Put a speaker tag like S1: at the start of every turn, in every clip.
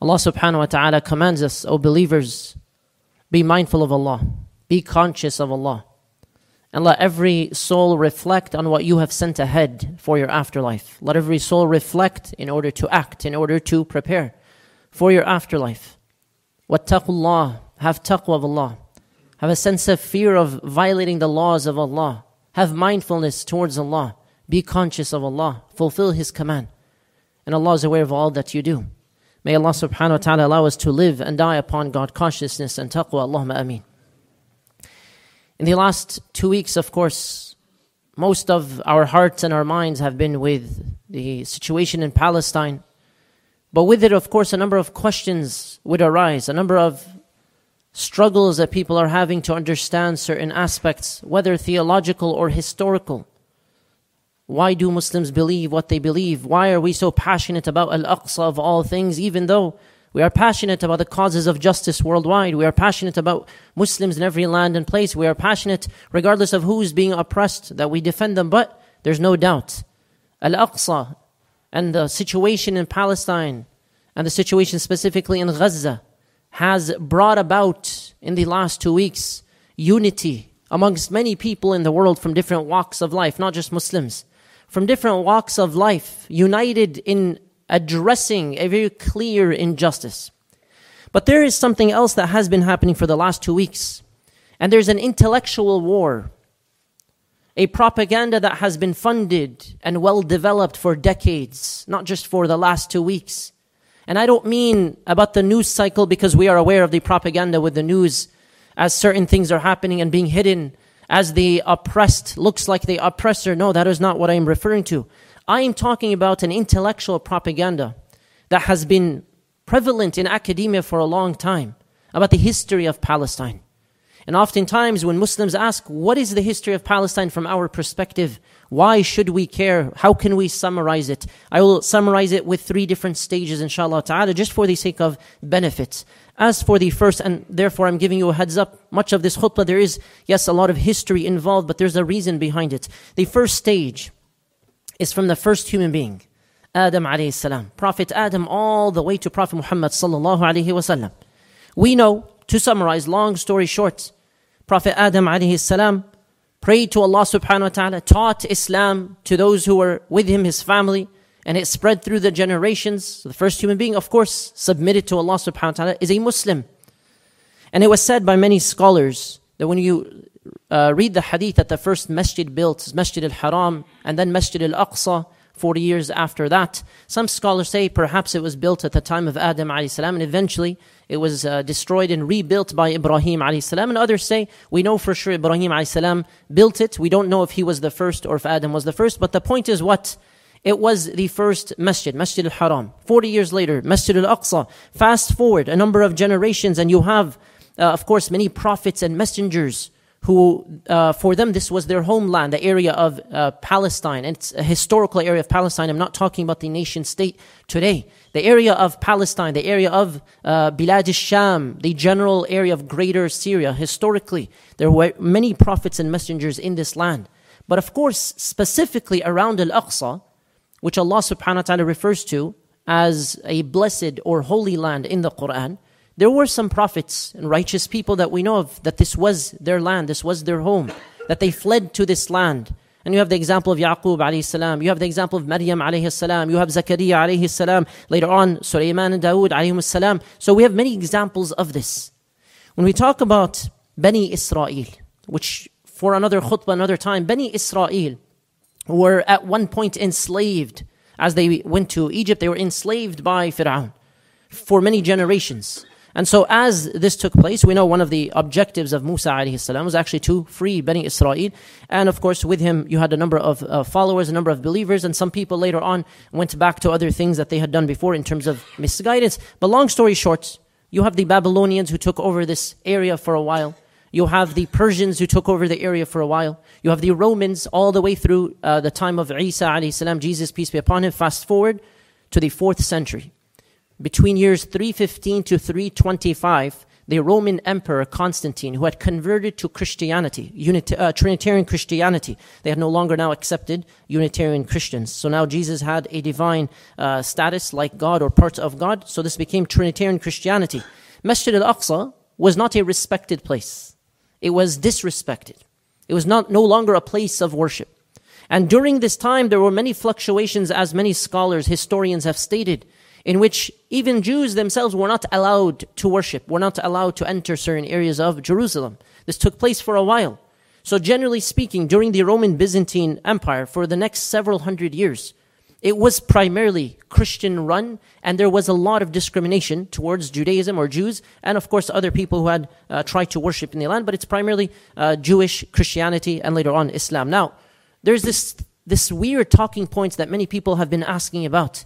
S1: Allah subhanahu wa ta'ala commands us, O believers, be mindful of Allah, be conscious of Allah, and let every soul reflect on what you have sent ahead for your afterlife. Let every soul reflect in order to act, in order to prepare for your afterlife. Wattaqullah, have taqwa of Allah. Have a sense of fear of violating the laws of Allah. Have mindfulness towards Allah. Be conscious of Allah. Fulfill His command. And Allah is aware of all that you do. May Allah subhanahu wa ta'ala allow us to live and die upon God consciousness and taqwa. Allahumma ameen. In the last two weeks, of course, most of our hearts and our minds have been with the situation in Palestine. But with it, of course, a number of questions would arise, a number of struggles that people are having to understand certain aspects, whether theological or historical. Why do Muslims believe what they believe? Why are we so passionate about Al Aqsa of all things, even though we are passionate about the causes of justice worldwide? We are passionate about Muslims in every land and place. We are passionate, regardless of who is being oppressed, that we defend them. But there's no doubt. Al Aqsa and the situation in Palestine and the situation specifically in Gaza has brought about in the last two weeks unity amongst many people in the world from different walks of life, not just Muslims from different walks of life, united in addressing a very clear injustice. But there is something else that has been happening for the last two weeks. And there's an intellectual war, a propaganda that has been funded and well developed for decades, not just for the last two weeks. And I don't mean about the news cycle because we are aware of the propaganda with the news as certain things are happening and being hidden as the oppressed looks like the oppressor. No, that is not what I am referring to. I am talking about an intellectual propaganda that has been prevalent in academia for a long time about the history of Palestine. And oftentimes, when Muslims ask, What is the history of Palestine from our perspective? Why should we care? How can we summarize it? I will summarize it with three different stages, inshallah ta'ala, just for the sake of benefits. As for the first, and therefore I'm giving you a heads up, much of this khutbah, there is, yes, a lot of history involved, but there's a reason behind it. The first stage is from the first human being, Adam alayhi salam. Prophet Adam all the way to Prophet Muhammad sallallahu alayhi wasallam. We know, to summarize, long story short, Prophet Adam alayhi salam prayed to Allah subhanahu wa ta'ala, taught Islam to those who were with him, his family, and it spread through the generations. The first human being, of course, submitted to Allah subhanahu wa ta'ala, is a Muslim. And it was said by many scholars that when you uh, read the hadith that the first masjid built Masjid al Haram and then Masjid al Aqsa 40 years after that. Some scholars say perhaps it was built at the time of Adam salam and eventually it was uh, destroyed and rebuilt by Ibrahim salam. And others say we know for sure Ibrahim salam built it. We don't know if he was the first or if Adam was the first. But the point is what? It was the first masjid, Masjid al-Haram. 40 years later, Masjid al-Aqsa. Fast forward a number of generations and you have, uh, of course, many prophets and messengers who, uh, for them, this was their homeland, the area of uh, Palestine. And it's a historical area of Palestine. I'm not talking about the nation state today. The area of Palestine, the area of uh, Bilad al-Sham, the general area of greater Syria. Historically, there were many prophets and messengers in this land. But of course, specifically around Al-Aqsa, which Allah subhanahu wa ta'ala refers to as a blessed or holy land in the Quran, there were some prophets and righteous people that we know of that this was their land, this was their home, that they fled to this land. And you have the example of Yaqub alayhi salam, you have the example of Maryam alayhi salam, you have Zakaria alayhi salam, later on Sulaiman and Dawood alayhi salam. So we have many examples of this. When we talk about Bani Israel, which for another khutbah, another time, Bani Israel, were at one point enslaved as they went to Egypt. They were enslaved by Fir'aun for many generations. And so, as this took place, we know one of the objectives of Musa alayhi was actually to free Bani Israel. And of course, with him, you had a number of uh, followers, a number of believers, and some people later on went back to other things that they had done before in terms of misguidance. But long story short, you have the Babylonians who took over this area for a while. You have the Persians who took over the area for a while. You have the Romans all the way through uh, the time of Isa alayhi Jesus peace be upon him. Fast forward to the fourth century. Between years 315 to 325, the Roman Emperor Constantine, who had converted to Christianity, Unit, uh, Trinitarian Christianity. They had no longer now accepted Unitarian Christians. So now Jesus had a divine uh, status like God or part of God. So this became Trinitarian Christianity. Masjid al Aqsa was not a respected place, it was disrespected. It was not, no longer a place of worship. And during this time, there were many fluctuations, as many scholars, historians have stated in which even Jews themselves were not allowed to worship, were not allowed to enter certain areas of Jerusalem. This took place for a while. So, generally speaking, during the Roman Byzantine Empire, for the next several hundred years, it was primarily Christian run, and there was a lot of discrimination towards Judaism or Jews, and of course other people who had uh, tried to worship in the land, but it's primarily uh, Jewish Christianity and later on Islam. Now, there's this, this weird talking points that many people have been asking about.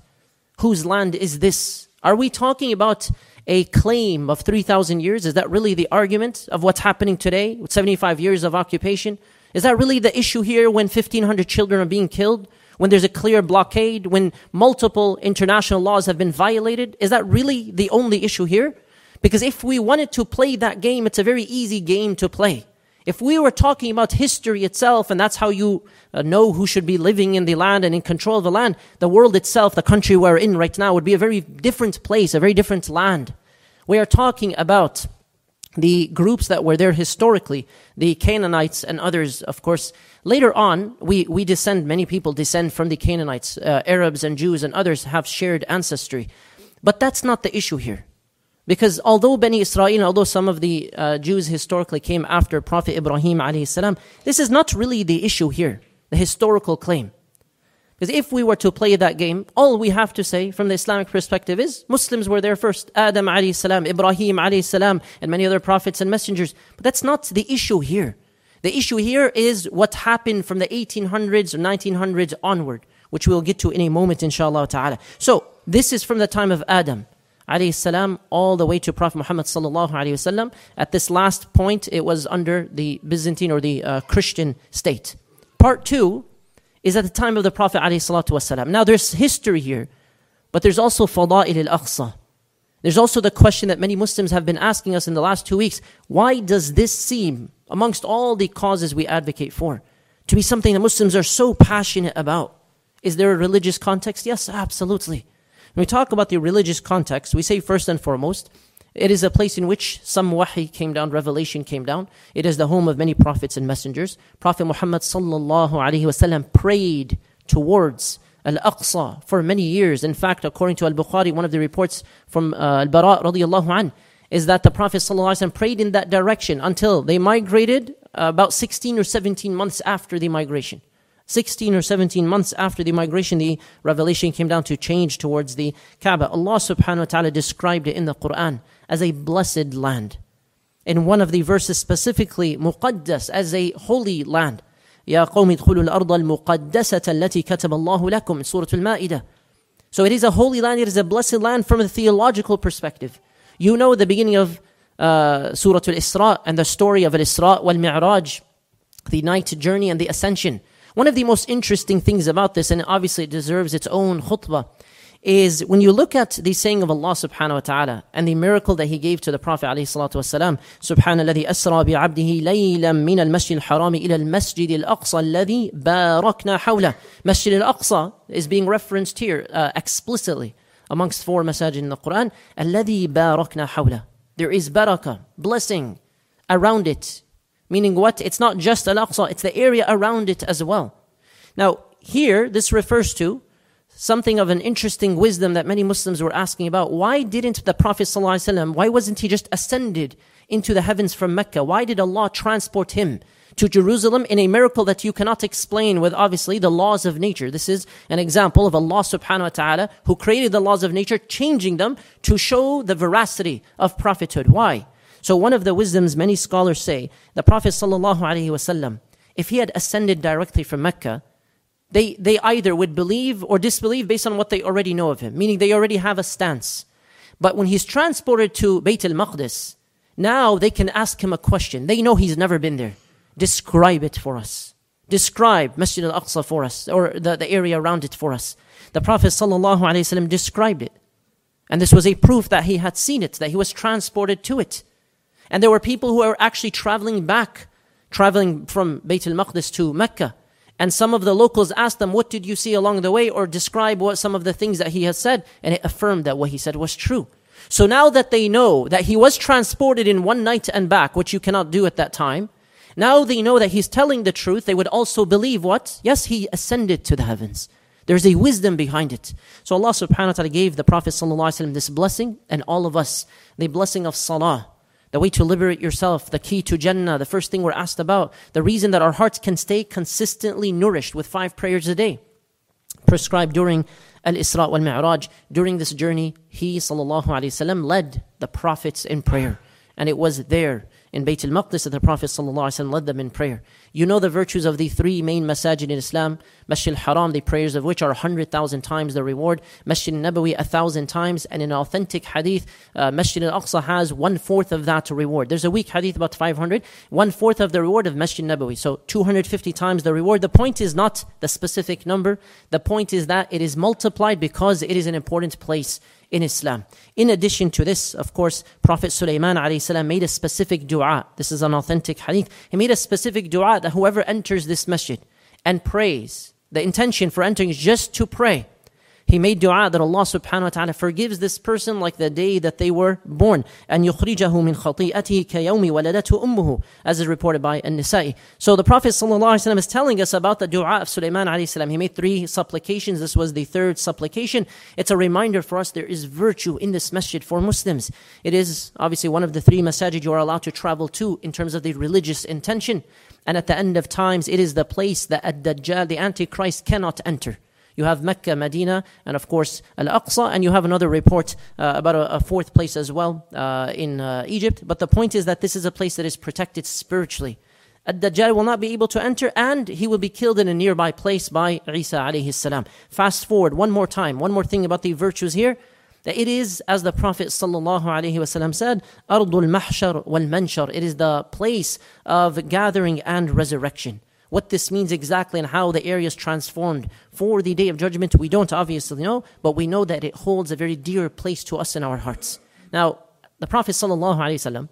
S1: Whose land is this? Are we talking about a claim of 3,000 years? Is that really the argument of what's happening today with 75 years of occupation? Is that really the issue here when 1,500 children are being killed? When there's a clear blockade? When multiple international laws have been violated? Is that really the only issue here? Because if we wanted to play that game, it's a very easy game to play. If we were talking about history itself, and that's how you uh, know who should be living in the land and in control of the land, the world itself, the country we're in right now, would be a very different place, a very different land. We are talking about the groups that were there historically, the Canaanites and others, of course. Later on, we, we descend, many people descend from the Canaanites. Uh, Arabs and Jews and others have shared ancestry. But that's not the issue here. Because although Bani Israel, although some of the uh, Jews historically came after Prophet Ibrahim alayhi salam, this is not really the issue here, the historical claim. Because if we were to play that game, all we have to say from the Islamic perspective is Muslims were there first. Adam alayhi salam, Ibrahim alayhi salam, and many other prophets and messengers. But that's not the issue here. The issue here is what happened from the 1800s or 1900s onward, which we'll get to in a moment, inshallah ta'ala. So, this is from the time of Adam alayhi salam all the way to Prophet Muhammad sallallahu alayhi wasallam. At this last point, it was under the Byzantine or the uh, Christian state. Part two is at the time of the Prophet wasallam. Now there's history here, but there's also fada'il al-aqsa. There's also the question that many Muslims have been asking us in the last two weeks. Why does this seem, amongst all the causes we advocate for, to be something that Muslims are so passionate about? Is there a religious context? Yes, absolutely. When we talk about the religious context, we say first and foremost, it is a place in which some wahi came down, revelation came down. It is the home of many prophets and messengers. Prophet Muhammad sallallahu alaihi wasallam prayed towards Al-Aqsa for many years. In fact, according to Al-Bukhari, one of the reports from uh, Al-Bara radiyallahu an, is that the Prophet ﷺ prayed in that direction until they migrated about 16 or 17 months after the migration. 16 or 17 months after the migration, the revelation came down to change towards the Kaaba. Allah subhanahu wa ta'ala described it in the Quran as a blessed land. In one of the verses specifically, muqaddas, as a holy land. يا قوم ادخلوا الأرض المقدسة التي كتب الله لكم Surah Al-Ma'idah. So it is a holy land, it is a blessed land from a theological perspective. You know the beginning of uh, Surah Al-Isra and the story of Al-Isra wal-Mi'raj, the night journey and the ascension. One of the most interesting things about this, and obviously it deserves its own khutbah, is when you look at the saying of Allah subhanahu wa ta'ala and the miracle that He gave to the Prophet alayhi salatu wasalam, Subhanalladhi asra bi'abdihi laylan min al-masjid al Haram ila al-masjid al-aqsa alladhi barakna hawla. Masjid al-aqsa is being referenced here uh, explicitly amongst four masajid in the Quran. Alladhi barakna hawla. There is barakah, blessing around it. Meaning what? It's not just al-aqsa, it's the area around it as well. Now, here, this refers to something of an interesting wisdom that many Muslims were asking about. Why didn't the Prophet ﷺ, why wasn't he just ascended into the heavens from Mecca? Why did Allah transport him to Jerusalem in a miracle that you cannot explain with obviously the laws of nature? This is an example of Allah subhanahu wa ta'ala who created the laws of nature, changing them to show the veracity of prophethood. Why? So one of the wisdoms many scholars say, the Prophet ﷺ, if he had ascended directly from Mecca, they, they either would believe or disbelieve based on what they already know of him, meaning they already have a stance. But when he's transported to Bayt al-Maqdis, now they can ask him a question. They know he's never been there. Describe it for us. Describe Masjid al-Aqsa for us, or the, the area around it for us. The Prophet ﷺ described it. And this was a proof that he had seen it, that he was transported to it. And there were people who were actually traveling back, traveling from Bayt al-Maqdis to Mecca. And some of the locals asked them, What did you see along the way? or describe what some of the things that he has said. And it affirmed that what he said was true. So now that they know that he was transported in one night and back, which you cannot do at that time, now they know that he's telling the truth, they would also believe what? Yes, he ascended to the heavens. There's a wisdom behind it. So Allah subhanahu wa ta'ala gave the Prophet this blessing and all of us the blessing of salah the way to liberate yourself, the key to Jannah, the first thing we're asked about, the reason that our hearts can stay consistently nourished with five prayers a day. Prescribed during Al Isra wal Mi'raj, during this journey, he wasallam led the prophets in prayer. And it was there in Bayt al-Maqdis that the Prophet led them in prayer. You know the virtues of the three main masajid in Islam. Masjid al-Haram, the prayers of which are 100,000 times the reward. Masjid al-Nabawi, a thousand times. And in an authentic hadith, uh, Masjid al-Aqsa has one-fourth of that reward. There's a weak hadith about 500. One-fourth of the reward of Masjid al-Nabawi. So 250 times the reward. The point is not the specific number. The point is that it is multiplied because it is an important place in Islam. In addition to this, of course, Prophet Sulaiman made a specific dua. This is an authentic hadith. He made a specific dua that whoever enters this masjid and prays, the intention for entering is just to pray. He made dua that Allah subhanahu wa ta'ala forgives this person like the day that they were born. And yukhrijahu min khati'atihi كَيَوْمِ وَلَدَتُهُ ummuhu, as is reported by An-Nasa'i. So the Prophet sallallahu is telling us about the dua of Sulaiman alayhi. He made three supplications. This was the third supplication. It's a reminder for us there is virtue in this masjid for Muslims. It is obviously one of the three masajid you are allowed to travel to in terms of the religious intention. And at the end of times, it is the place that Ad-Dajjal, the Antichrist, cannot enter. You have Mecca, Medina, and of course Al Aqsa, and you have another report uh, about a, a, fourth place as well uh, in uh, Egypt. But the point is that this is a place that is protected spiritually. Ad-Dajjal will not be able to enter and he will be killed in a nearby place by Isa alayhi salam. Fast forward one more time, one more thing about the virtues here. That it is, as the Prophet wasallam said, Ardul Mahshar wal Manshar. It is the place of gathering and resurrection. What this means exactly and how the area is transformed for the day of judgment, we don't obviously know, but we know that it holds a very dear place to us in our hearts. Now, the Prophet ﷺ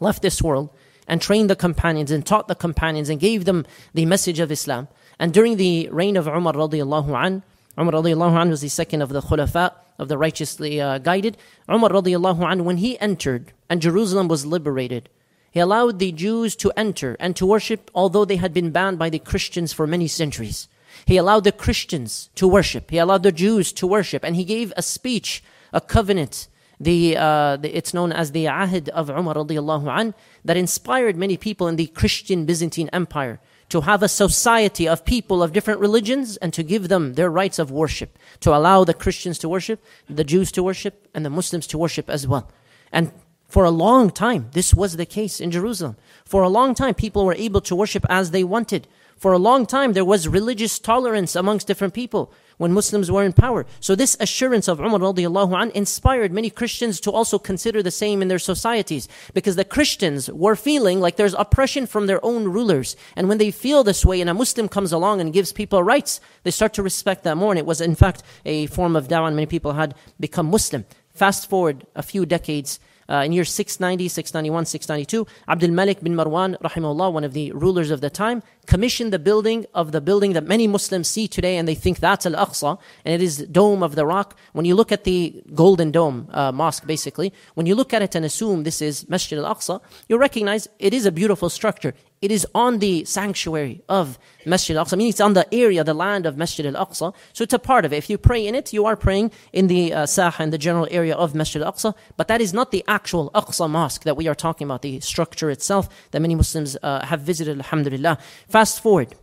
S1: left this world and trained the companions and taught the companions and gave them the message of Islam. And during the reign of Umar radiallahu an, Umar radiallahu an was the second of the khulafa, of the righteously uh, guided. Umar radiallahu an, when he entered and Jerusalem was liberated, he allowed the Jews to enter and to worship, although they had been banned by the Christians for many centuries. He allowed the Christians to worship. He allowed the Jews to worship. And he gave a speech, a covenant. The, uh, the it's known as the Ahd of Umar radiallahu an, that inspired many people in the Christian Byzantine Empire to have a society of people of different religions and to give them their rights of worship, to allow the Christians to worship, the Jews to worship, and the Muslims to worship as well. And for a long time, this was the case in Jerusalem. For a long time, people were able to worship as they wanted. For a long time, there was religious tolerance amongst different people when Muslims were in power. So this assurance of Umar radiallahu an inspired many Christians to also consider the same in their societies. Because the Christians were feeling like there's oppression from their own rulers. And when they feel this way and a Muslim comes along and gives people rights, they start to respect that more. And it was in fact a form of da'wah and many people had become Muslim. Fast forward a few decades, uh, in years 690, 691, 692, Abdul Malik bin Marwan, rahimahullah, one of the rulers of the time, commissioned the building of the building that many Muslims see today and they think that's Al Aqsa and it is Dome of the Rock. When you look at the Golden Dome uh, mosque, basically, when you look at it and assume this is Masjid Al Aqsa, you recognize it is a beautiful structure. It is on the sanctuary of Masjid Al Aqsa, meaning it's on the area, the land of Masjid Al Aqsa. So it's a part of it. If you pray in it, you are praying in the uh, Saha, in the general area of Masjid Al Aqsa. But that is not the actual Aqsa mosque that we are talking about, the structure itself that many Muslims uh, have visited, alhamdulillah. Fast forward,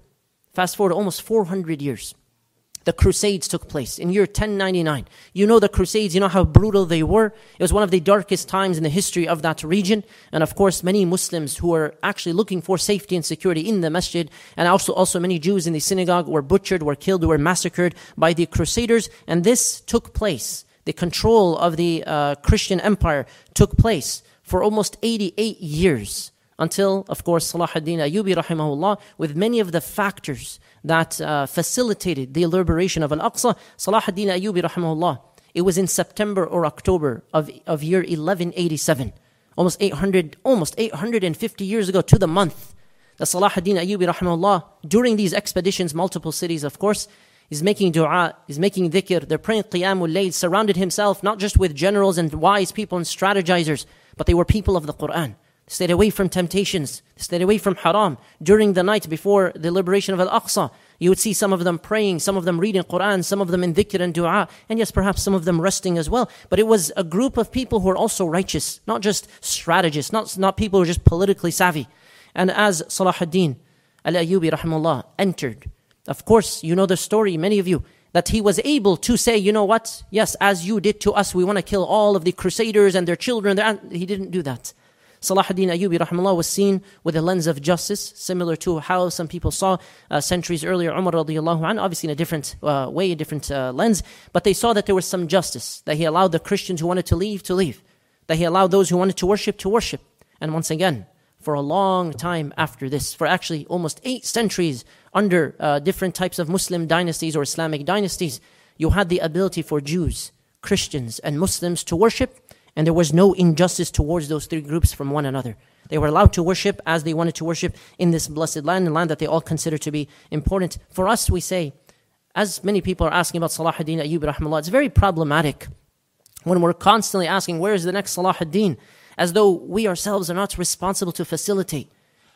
S1: fast forward almost 400 years. The Crusades took place in year 1099. You know the Crusades, you know how brutal they were. It was one of the darkest times in the history of that region. And of course, many Muslims who were actually looking for safety and security in the masjid, and also, also many Jews in the synagogue were butchered, were killed, were massacred by the Crusaders. And this took place. The control of the uh, Christian empire took place for almost 88 years until, of course, Salah ad-Din Ayyubi rahimahullah, with many of the factors that uh, facilitated the liberation of Al-Aqsa, Salah ad-Din Ayyubi rahimahullah, it was in September or October of, of year 1187. almost 800, almost 850 years ago to the month. The Salah ad-Din Ayyubi rahimahullah, during these expeditions, multiple cities of course, is making dua, is making dhikr, they're praying qiyamul layl, surrounded himself not just with generals and wise people and strategizers, but they were people of the Quran. Stayed away from temptations, stayed away from haram. During the night before the liberation of Al-Aqsa, you would see some of them praying, some of them reading Quran, some of them in dhikr and dua, and yes, perhaps some of them resting as well. But it was a group of people who were also righteous, not just strategists, not, not people who were just politically savvy. And as Salah ad-Din al-Ayyubi rahimahullah entered, of course, you know the story, many of you, that he was able to say, you know what? Yes, as you did to us, we want to kill all of the crusaders and their children. He didn't do that. Salah ad-Din Ayyubi rahimahullah was seen with a lens of justice, similar to how some people saw uh, centuries earlier Umar radiallahu anhu, obviously in a different uh, way, a different uh, lens, but they saw that there was some justice, that he allowed the Christians who wanted to leave to leave, that he allowed those who wanted to worship to worship. And once again, for a long time after this, for actually almost eight centuries under uh, different types of Muslim dynasties or Islamic dynasties, you had the ability for Jews, Christians, and Muslims to worship, and there was no injustice towards those three groups from one another. They were allowed to worship as they wanted to worship in this blessed land, a land that they all consider to be important. For us, we say, as many people are asking about Salah ad-Din Ayyub rahimahullah, it's very problematic when we're constantly asking, where is the next Salah ad-Din? as though we ourselves are not responsible to facilitate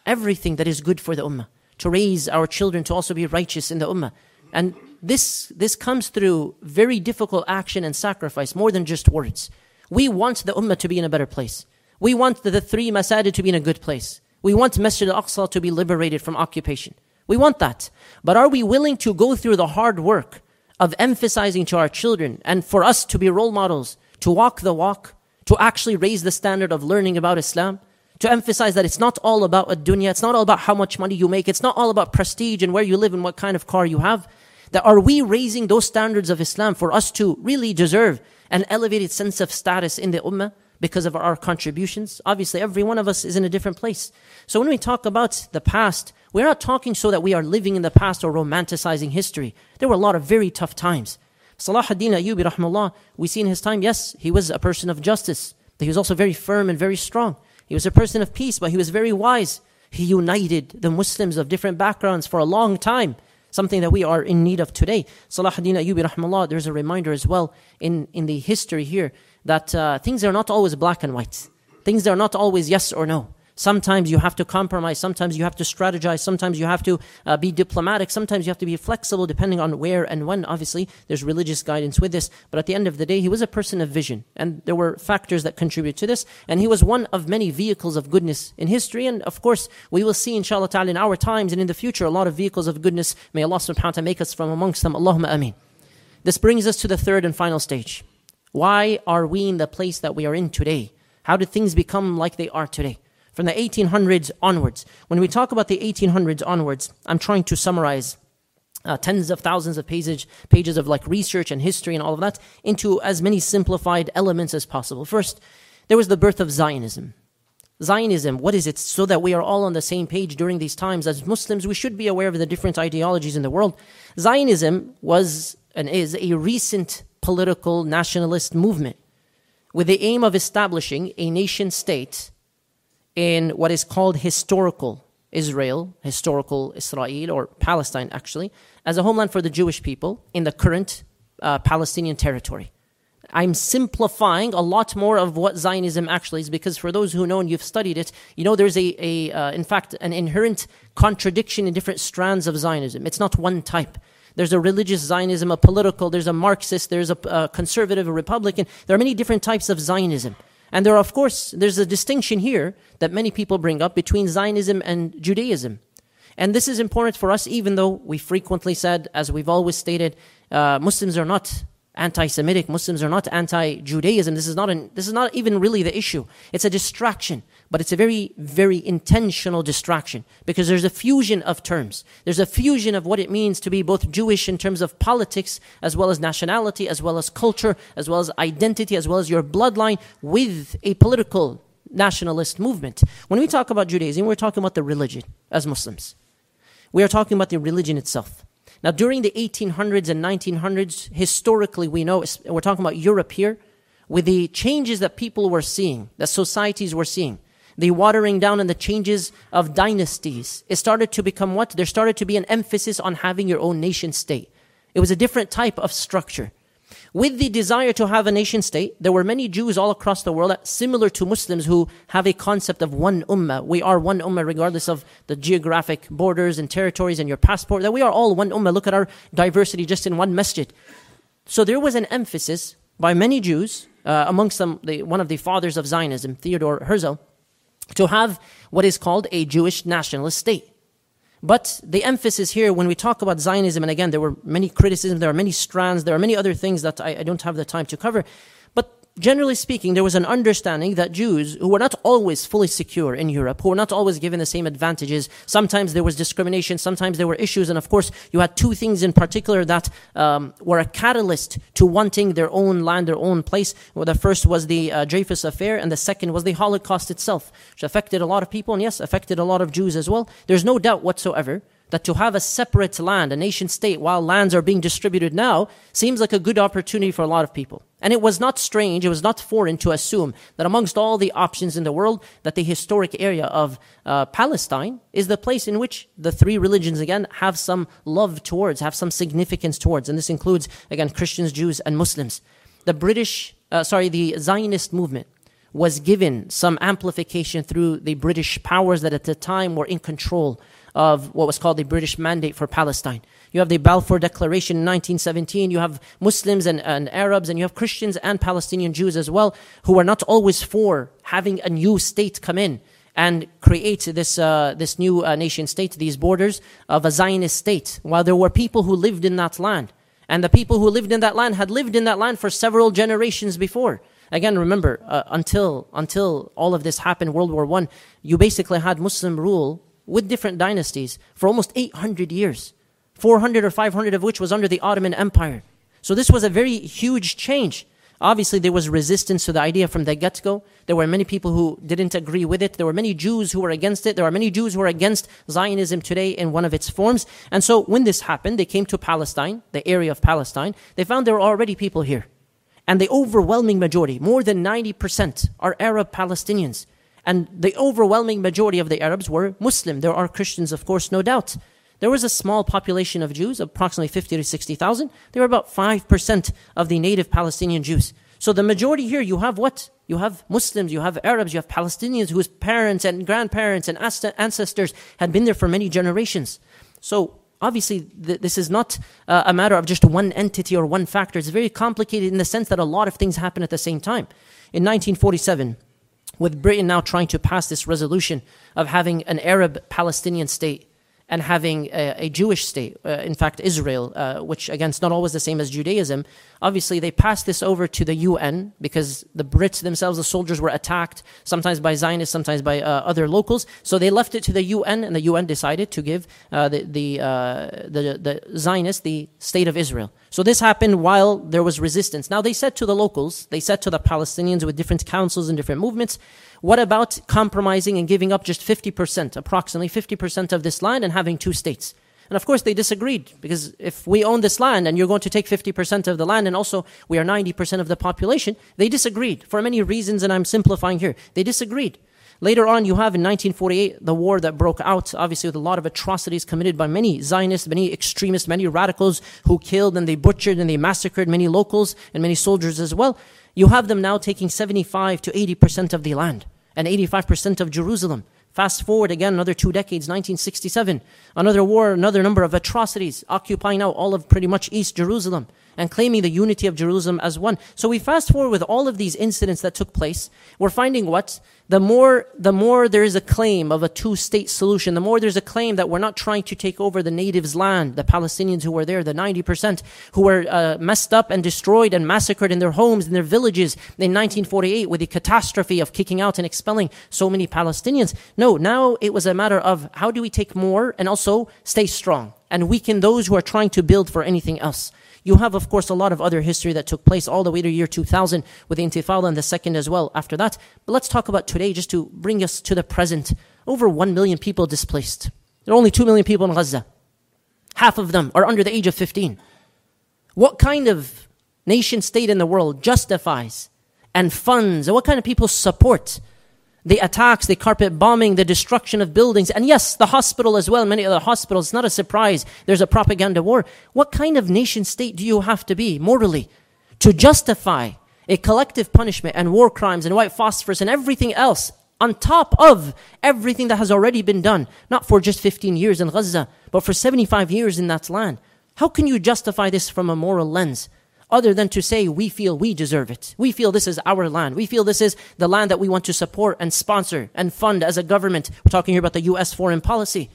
S1: everything that is good for the ummah, to raise our children to also be righteous in the ummah. And this, this comes through very difficult action and sacrifice, more than just words. We want the ummah to be in a better place. We want the, the three masajid to be in a good place. We want Masjid al-Aqsa to be liberated from occupation. We want that. But are we willing to go through the hard work of emphasizing to our children and for us to be role models, to walk the walk, to actually raise the standard of learning about Islam, to emphasize that it's not all about a dunya, it's not all about how much money you make, it's not all about prestige and where you live and what kind of car you have. That are we raising those standards of Islam for us to really deserve an elevated sense of status in the ummah because of our contributions? Obviously, every one of us is in a different place. So when we talk about the past, we're not talking so that we are living in the past or romanticizing history. There were a lot of very tough times. Salah ad-Din Ayyubi rahmallah, we see in his time, yes, he was a person of justice, but he was also very firm and very strong. He was a person of peace, but he was very wise. He united the Muslims of different backgrounds for a long time, something that we are in need of today. Salah Ayyubi there's a reminder as well in, in the history here that uh, things are not always black and white. Things are not always yes or no. Sometimes you have to compromise. Sometimes you have to strategize. Sometimes you have to uh, be diplomatic. Sometimes you have to be flexible depending on where and when. Obviously, there's religious guidance with this. But at the end of the day, he was a person of vision. And there were factors that contribute to this. And he was one of many vehicles of goodness in history. And of course, we will see, inshallah ta'ala, in our times and in the future, a lot of vehicles of goodness. May Allah subhanahu wa ta'ala make us from amongst them. Allahumma ameen. This brings us to the third and final stage. Why are we in the place that we are in today? How did things become like they are today? From the 1800s onwards. When we talk about the 1800s onwards, I'm trying to summarize uh, tens of thousands of pages, pages of like research and history and all of that into as many simplified elements as possible. First, there was the birth of Zionism. Zionism, what is it? So that we are all on the same page during these times. As Muslims, we should be aware of the different ideologies in the world. Zionism was and is a recent political nationalist movement with the aim of establishing a nation state in what is called historical Israel, historical Israel, or Palestine actually, as a homeland for the Jewish people in the current uh, Palestinian territory. I'm simplifying a lot more of what Zionism actually is because for those who know and you've studied it, you know there's a, a uh, in fact, an inherent contradiction in different strands of Zionism. It's not one type. There's a religious Zionism, a political, there's a Marxist, there's a, a conservative, a Republican. There are many different types of Zionism. And there, are, of course, there's a distinction here that many people bring up between Zionism and Judaism. And this is important for us, even though we frequently said, as we've always stated, uh, Muslims are not anti-Semitic. Muslims are not anti-Judaism. This is not an, this is not even really the issue. It's a distraction, but it's a very, very intentional distraction because there's a fusion of terms. There's a fusion of what it means to be both Jewish in terms of politics, as well as nationality, as well as culture, as well as identity, as well as your bloodline with a political nationalist movement. When we talk about Judaism, we're talking about the religion as Muslims. We are talking about the religion itself. Now, during the 1800s and 1900s, historically, we know, we're talking about Europe here, with the changes that people were seeing, that societies were seeing, the watering down and the changes of dynasties, it started to become what? There started to be an emphasis on having your own nation state. It was a different type of structure. With the desire to have a nation state, there were many Jews all across the world, similar to Muslims, who have a concept of one ummah. We are one ummah regardless of the geographic borders and territories and your passport, that we are all one ummah. Look at our diversity just in one masjid. So there was an emphasis by many Jews, uh, amongst them the, one of the fathers of Zionism, Theodore Herzl, to have what is called a Jewish nationalist state. But the emphasis here, when we talk about Zionism, and again, there were many criticisms, there are many strands, there are many other things that I, I don't have the time to cover. Generally speaking, there was an understanding that Jews, who were not always fully secure in Europe, who were not always given the same advantages, sometimes there was discrimination, sometimes there were issues, and of course, you had two things in particular that um, were a catalyst to wanting their own land, their own place. Well, the first was the uh, Dreyfus Affair, and the second was the Holocaust itself, which affected a lot of people, and yes, affected a lot of Jews as well. There's no doubt whatsoever that to have a separate land, a nation state, while lands are being distributed now, seems like a good opportunity for a lot of people. And it was not strange, it was not foreign to assume that amongst all the options in the world, that the historic area of uh, Palestine is the place in which the three religions, again, have some love towards, have some significance towards. And this includes, again, Christians, Jews, and Muslims. The British, uh, sorry, the Zionist movement was given some amplification through the British powers that at the time were in control of what was called the British Mandate for Palestine. You have the Balfour Declaration in 1917. You have Muslims and, and Arabs, and you have Christians and Palestinian Jews as well, who are not always for having a new state come in and create this, uh, this new uh, nation state, these borders of a Zionist state, while there were people who lived in that land. And the people who lived in that land had lived in that land for several generations before. Again, remember, uh, until, until all of this happened, World War I, you basically had Muslim rule with different dynasties for almost 800 years, 400 or 500 of which was under the Ottoman Empire. So this was a very huge change. Obviously, there was resistance to the idea from the get go. There were many people who didn't agree with it. There were many Jews who were against it. There are many Jews who are against Zionism today in one of its forms. And so when this happened, they came to Palestine, the area of Palestine. They found there were already people here. And the overwhelming majority, more than 90%, are Arab Palestinians. And the overwhelming majority of the Arabs were Muslim. There are Christians, of course, no doubt. There was a small population of Jews, approximately 50 to 60,000. They were about 5% of the native Palestinian Jews. So the majority here, you have what? You have Muslims, you have Arabs, you have Palestinians whose parents and grandparents and ancestors had been there for many generations. So obviously, th- this is not uh, a matter of just one entity or one factor. It's very complicated in the sense that a lot of things happen at the same time. In 1947, with Britain now trying to pass this resolution of having an Arab Palestinian state and having a, a Jewish state, uh, in fact, Israel, uh, which again is not always the same as Judaism. Obviously, they passed this over to the UN because the Brits themselves, the soldiers, were attacked, sometimes by Zionists, sometimes by uh, other locals. So they left it to the UN, and the UN decided to give uh, the, the, uh, the, the Zionists the state of Israel. So this happened while there was resistance. Now, they said to the locals, they said to the Palestinians with different councils and different movements, what about compromising and giving up just 50%, approximately 50% of this land and having two states? And of course, they disagreed because if we own this land and you're going to take 50% of the land and also we are 90% of the population, they disagreed for many reasons, and I'm simplifying here. They disagreed. Later on, you have in 1948 the war that broke out, obviously with a lot of atrocities committed by many Zionists, many extremists, many radicals who killed and they butchered and they massacred many locals and many soldiers as well. You have them now taking 75 to 80% of the land and 85% of Jerusalem. Fast forward again another two decades, 1967, another war, another number of atrocities, occupying now all of pretty much East Jerusalem and claiming the unity of Jerusalem as one. So we fast forward with all of these incidents that took place. We're finding what? The more, the more there is a claim of a two-state solution, the more there's a claim that we're not trying to take over the natives' land, the Palestinians who were there, the 90% who were uh, messed up and destroyed and massacred in their homes, in their villages in 1948 with the catastrophe of kicking out and expelling so many Palestinians. No, now it was a matter of how do we take more and also stay strong and weaken those who are trying to build for anything else. You have, of course, a lot of other history that took place all the way to the year 2000 with the Intifada and the second as well after that. But let's talk about today just to bring us to the present. Over 1 million people displaced. There are only 2 million people in Gaza. Half of them are under the age of 15. What kind of nation state in the world justifies and funds and what kind of people support the attacks, the carpet bombing, the destruction of buildings, and yes, the hospital as well, many other hospitals. It's not a surprise there's a propaganda war. What kind of nation state do you have to be morally to justify a collective punishment and war crimes and white phosphorus and everything else on top of everything that has already been done, not for just 15 years in Gaza, but for 75 years in that land? How can you justify this from a moral lens? Other than to say we feel we deserve it. We feel this is our land. We feel this is the land that we want to support and sponsor and fund as a government. We're talking here about the US foreign policy.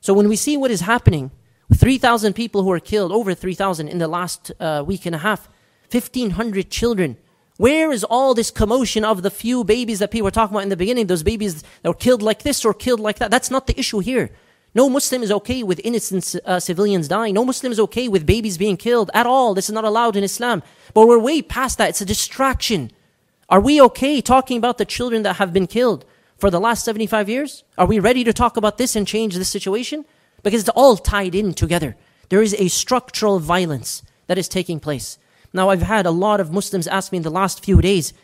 S1: So when we see what is happening, 3,000 people who are killed, over 3,000 in the last uh, week and a half, 1,500 children. Where is all this commotion of the few babies that people were talking about in the beginning? Those babies that were killed like this or killed like that. That's not the issue here. No Muslim is okay with innocent uh, civilians dying. No Muslim is okay with babies being killed at all. This is not allowed in Islam. But we're way past that. It's a distraction. Are we okay talking about the children that have been killed for the last 75 years? Are we ready to talk about this and change the situation? Because it's all tied in together. There is a structural violence that is taking place. Now, I've had a lot of Muslims ask me in the last few days,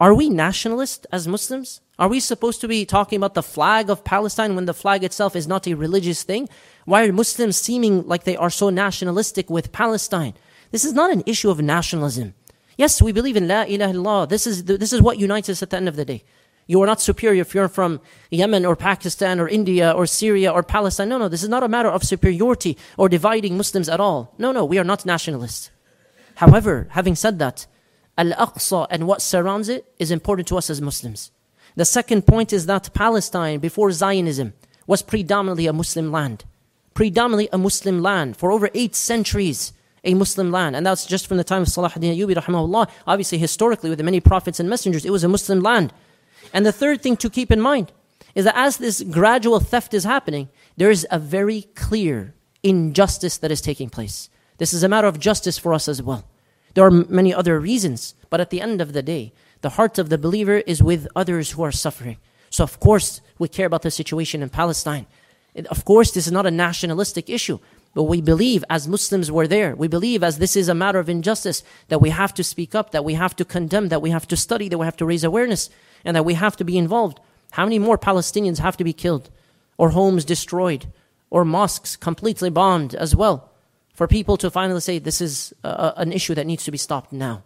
S1: are we nationalist as Muslims? Are we supposed to be talking about the flag of Palestine when the flag itself is not a religious thing? Why are Muslims seeming like they are so nationalistic with Palestine? This is not an issue of nationalism. Yes, we believe in La ilaha illallah. This is, this is what unites us at the end of the day. You are not superior if you're from Yemen or Pakistan or India or Syria or Palestine. No, no, this is not a matter of superiority or dividing Muslims at all. No, no, we are not nationalists. However, having said that, Al Aqsa and what surrounds it is important to us as Muslims. The second point is that Palestine, before Zionism, was predominantly a Muslim land. Predominantly a Muslim land for over eight centuries, a Muslim land. And that's just from the time of Salah ad-Din Ayyubi, rahimahullah. Obviously, historically, with the many prophets and messengers, it was a Muslim land. And the third thing to keep in mind is that as this gradual theft is happening, there is a very clear injustice that is taking place. This is a matter of justice for us as well. There are many other reasons, but at the end of the day, the heart of the believer is with others who are suffering. So, of course, we care about the situation in Palestine. Of course, this is not a nationalistic issue, but we believe as Muslims were there, we believe as this is a matter of injustice, that we have to speak up, that we have to condemn, that we have to study, that we have to raise awareness, and that we have to be involved. How many more Palestinians have to be killed, or homes destroyed, or mosques completely bombed as well? For people to finally say this is uh, uh, an issue that needs to be stopped now.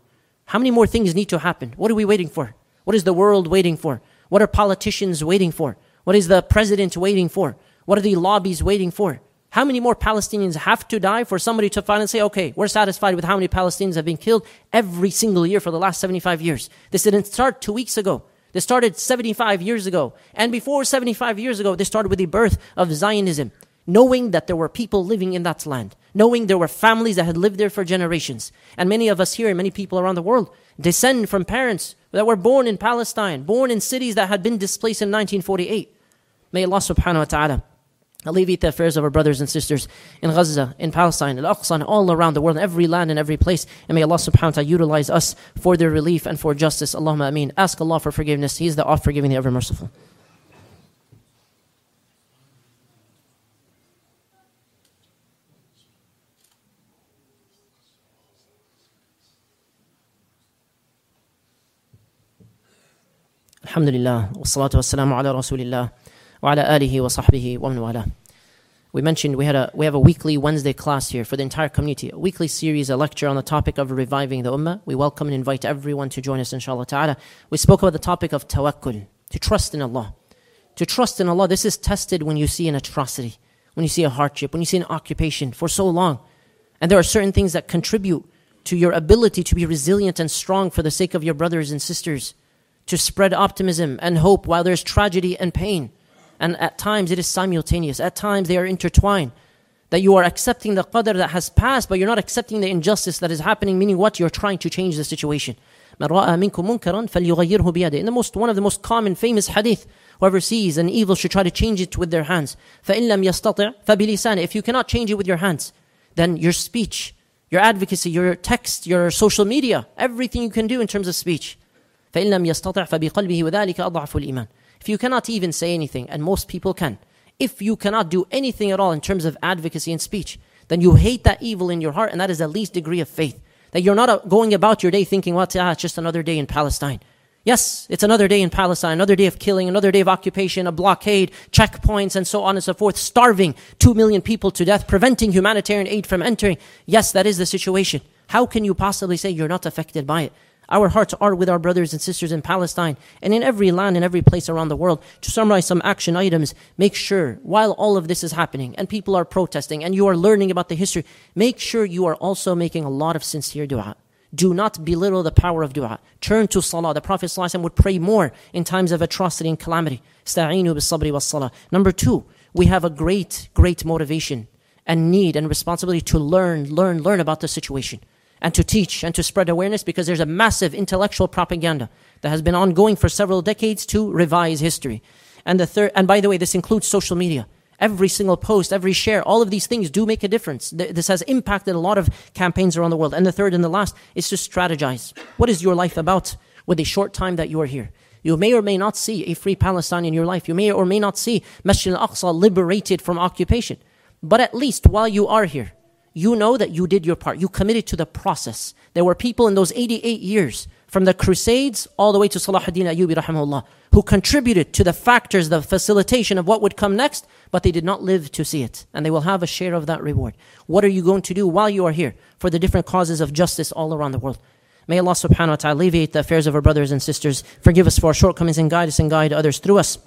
S1: How many more things need to happen? What are we waiting for? What is the world waiting for? What are politicians waiting for? What is the president waiting for? What are the lobbies waiting for? How many more Palestinians have to die for somebody to finally say, okay, we're satisfied with how many Palestinians have been killed every single year for the last 75 years? This didn't start two weeks ago. This started 75 years ago. And before 75 years ago, this started with the birth of Zionism knowing that there were people living in that land, knowing there were families that had lived there for generations. And many of us here and many people around the world descend from parents that were born in Palestine, born in cities that had been displaced in 1948. May Allah subhanahu wa ta'ala alleviate the affairs of our brothers and sisters in Gaza, in Palestine, in Aqsa, and all around the world, in every land and every place. And may Allah subhanahu wa ta'ala utilize us for their relief and for justice. Allahumma ameen. Ask Allah for forgiveness. He is the oft forgiving, the ever merciful. Alhamdulillah, wassalatu wassalamu ala rasulillah, wa ala alihi wa sahbihi wa wala. We mentioned we had a we have a weekly Wednesday class here for the entire community, a weekly series, a lecture on the topic of reviving the ummah. We welcome and invite everyone to join us, inshallah ta'ala. We spoke about the topic of tawakkul, to trust in Allah. To trust in Allah, this is tested when you see an atrocity, when you see a hardship, when you see an occupation for so long. And there are certain things that contribute to your ability to be resilient and strong for the sake of your brothers and sisters to spread optimism and hope while there's tragedy and pain. And at times it is simultaneous, at times they are intertwined. That you are accepting the qadr that has passed, but you're not accepting the injustice that is happening, meaning what? You're trying to change the situation. In the most, one of the most common, famous hadith, whoever sees an evil should try to change it with their hands. If you cannot change it with your hands, then your speech, your advocacy, your text, your social media, everything you can do in terms of speech. فإن لم يستطع فبقلبه وذلك أضعف الإيمان. If you cannot even say anything, and most people can, if you cannot do anything at all in terms of advocacy and speech, then you hate that evil in your heart, and that is the least degree of faith. That you're not uh, going about your day thinking, well, ah, it's just another day in Palestine. Yes, it's another day in Palestine, another day of killing, another day of occupation, a blockade, checkpoints, and so on and so forth, starving two million people to death, preventing humanitarian aid from entering. Yes, that is the situation. How can you possibly say you're not affected by it? Our hearts are with our brothers and sisters in Palestine and in every land and every place around the world. To summarize some action items, make sure while all of this is happening and people are protesting and you are learning about the history, make sure you are also making a lot of sincere dua. Do not belittle the power of dua. Turn to salah. The Prophet ﷺ would pray more in times of atrocity and calamity. Number two, we have a great, great motivation and need and responsibility to learn, learn, learn about the situation and to teach and to spread awareness because there's a massive intellectual propaganda that has been ongoing for several decades to revise history. And the third, and by the way, this includes social media. Every single post, every share, all of these things do make a difference. This has impacted a lot of campaigns around the world. And the third and the last is to strategize. What is your life about with the short time that you are here? You may or may not see a free Palestine in your life. You may or may not see Masjid al-Aqsa liberated from occupation. But at least while you are here, you know that you did your part. You committed to the process. There were people in those 88 years, from the Crusades all the way to Salahuddin Ayyubi rahimahullah, who contributed to the factors, the facilitation of what would come next, but they did not live to see it. And they will have a share of that reward. What are you going to do while you are here for the different causes of justice all around the world? May Allah subhanahu wa ta'ala alleviate the affairs of our brothers and sisters, forgive us for our shortcomings and guide us and guide others through us.